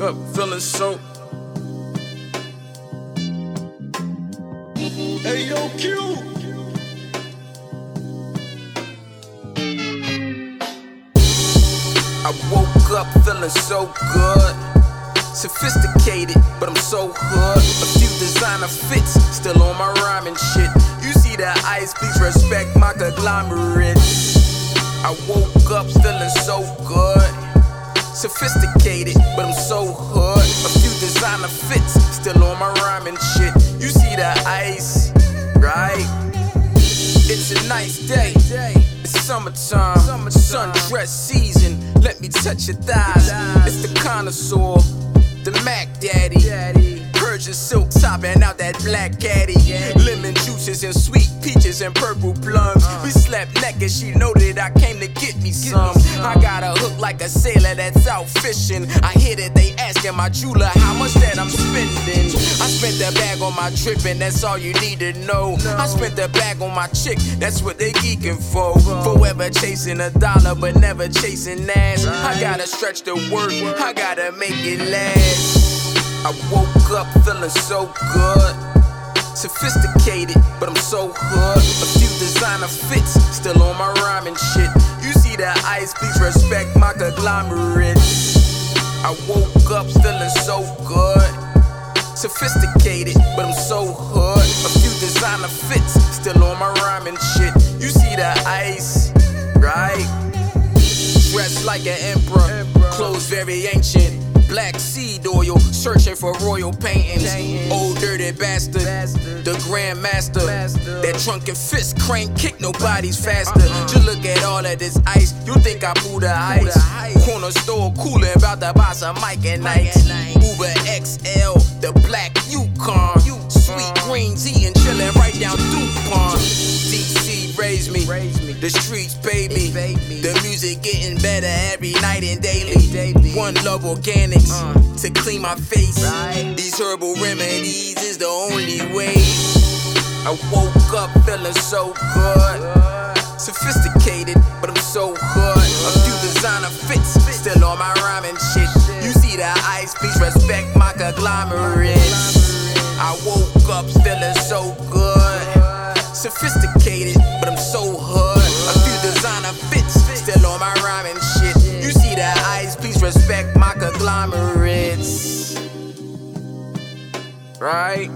up, feeling so. Hey, yo, Q. I woke up feeling so good. Sophisticated, but I'm so hood. A few designer fits, still on my rhyming shit. You see the ice, please respect my conglomerate. I woke up feeling so good. Sophisticated, but I'm so hood. A few designer fits, still on my rhyming shit. You see the ice, right? It's a nice day. It's summertime, sundress season. Let me touch your thighs. It's the connoisseur, the Mac Daddy. Persian silk topping out that black caddy. Lemon juices and sweet peaches and purple plums. We slept naked, she know that I came to get me some. Out fishing. I hear that they asking my jeweler how much that I'm spending. I spent the bag on my trip and that's all you need to know. I spent the bag on my chick, that's what they geeking for. Forever chasing a dollar but never chasing ass. I gotta stretch the work, I gotta make it last. I woke up feeling so good. Sophisticated, but I'm so hood. A few designer fits, still on my rhyming shit. See the ice, please respect my conglomerate. I woke up feeling so good. Sophisticated, but I'm so hood. A few designer fits, still on my rhyming shit. You see the ice, right? Dressed like an emperor, clothes very ancient. Black seed oil, searching for royal paintings. Old dirty bastard, the grandmaster. That drunken fist crank kick, nobody's faster. Just look at all of this ice, you think I pulled the ice. Corner store cooling, about to buy some Mike and Nikes. Uber XL, the black you Sweet the streets paid me. The music getting better every night and daily. One love organics to clean my face. These herbal remedies is the only way. I woke up feeling so good. Sophisticated, but I'm so hood. A few designer fits, still on my rhyming shit. You see the ice, please respect my conglomerate. I woke up feeling so good. Sophisticated, but I'm so hood. Respect my conglomerates. Right?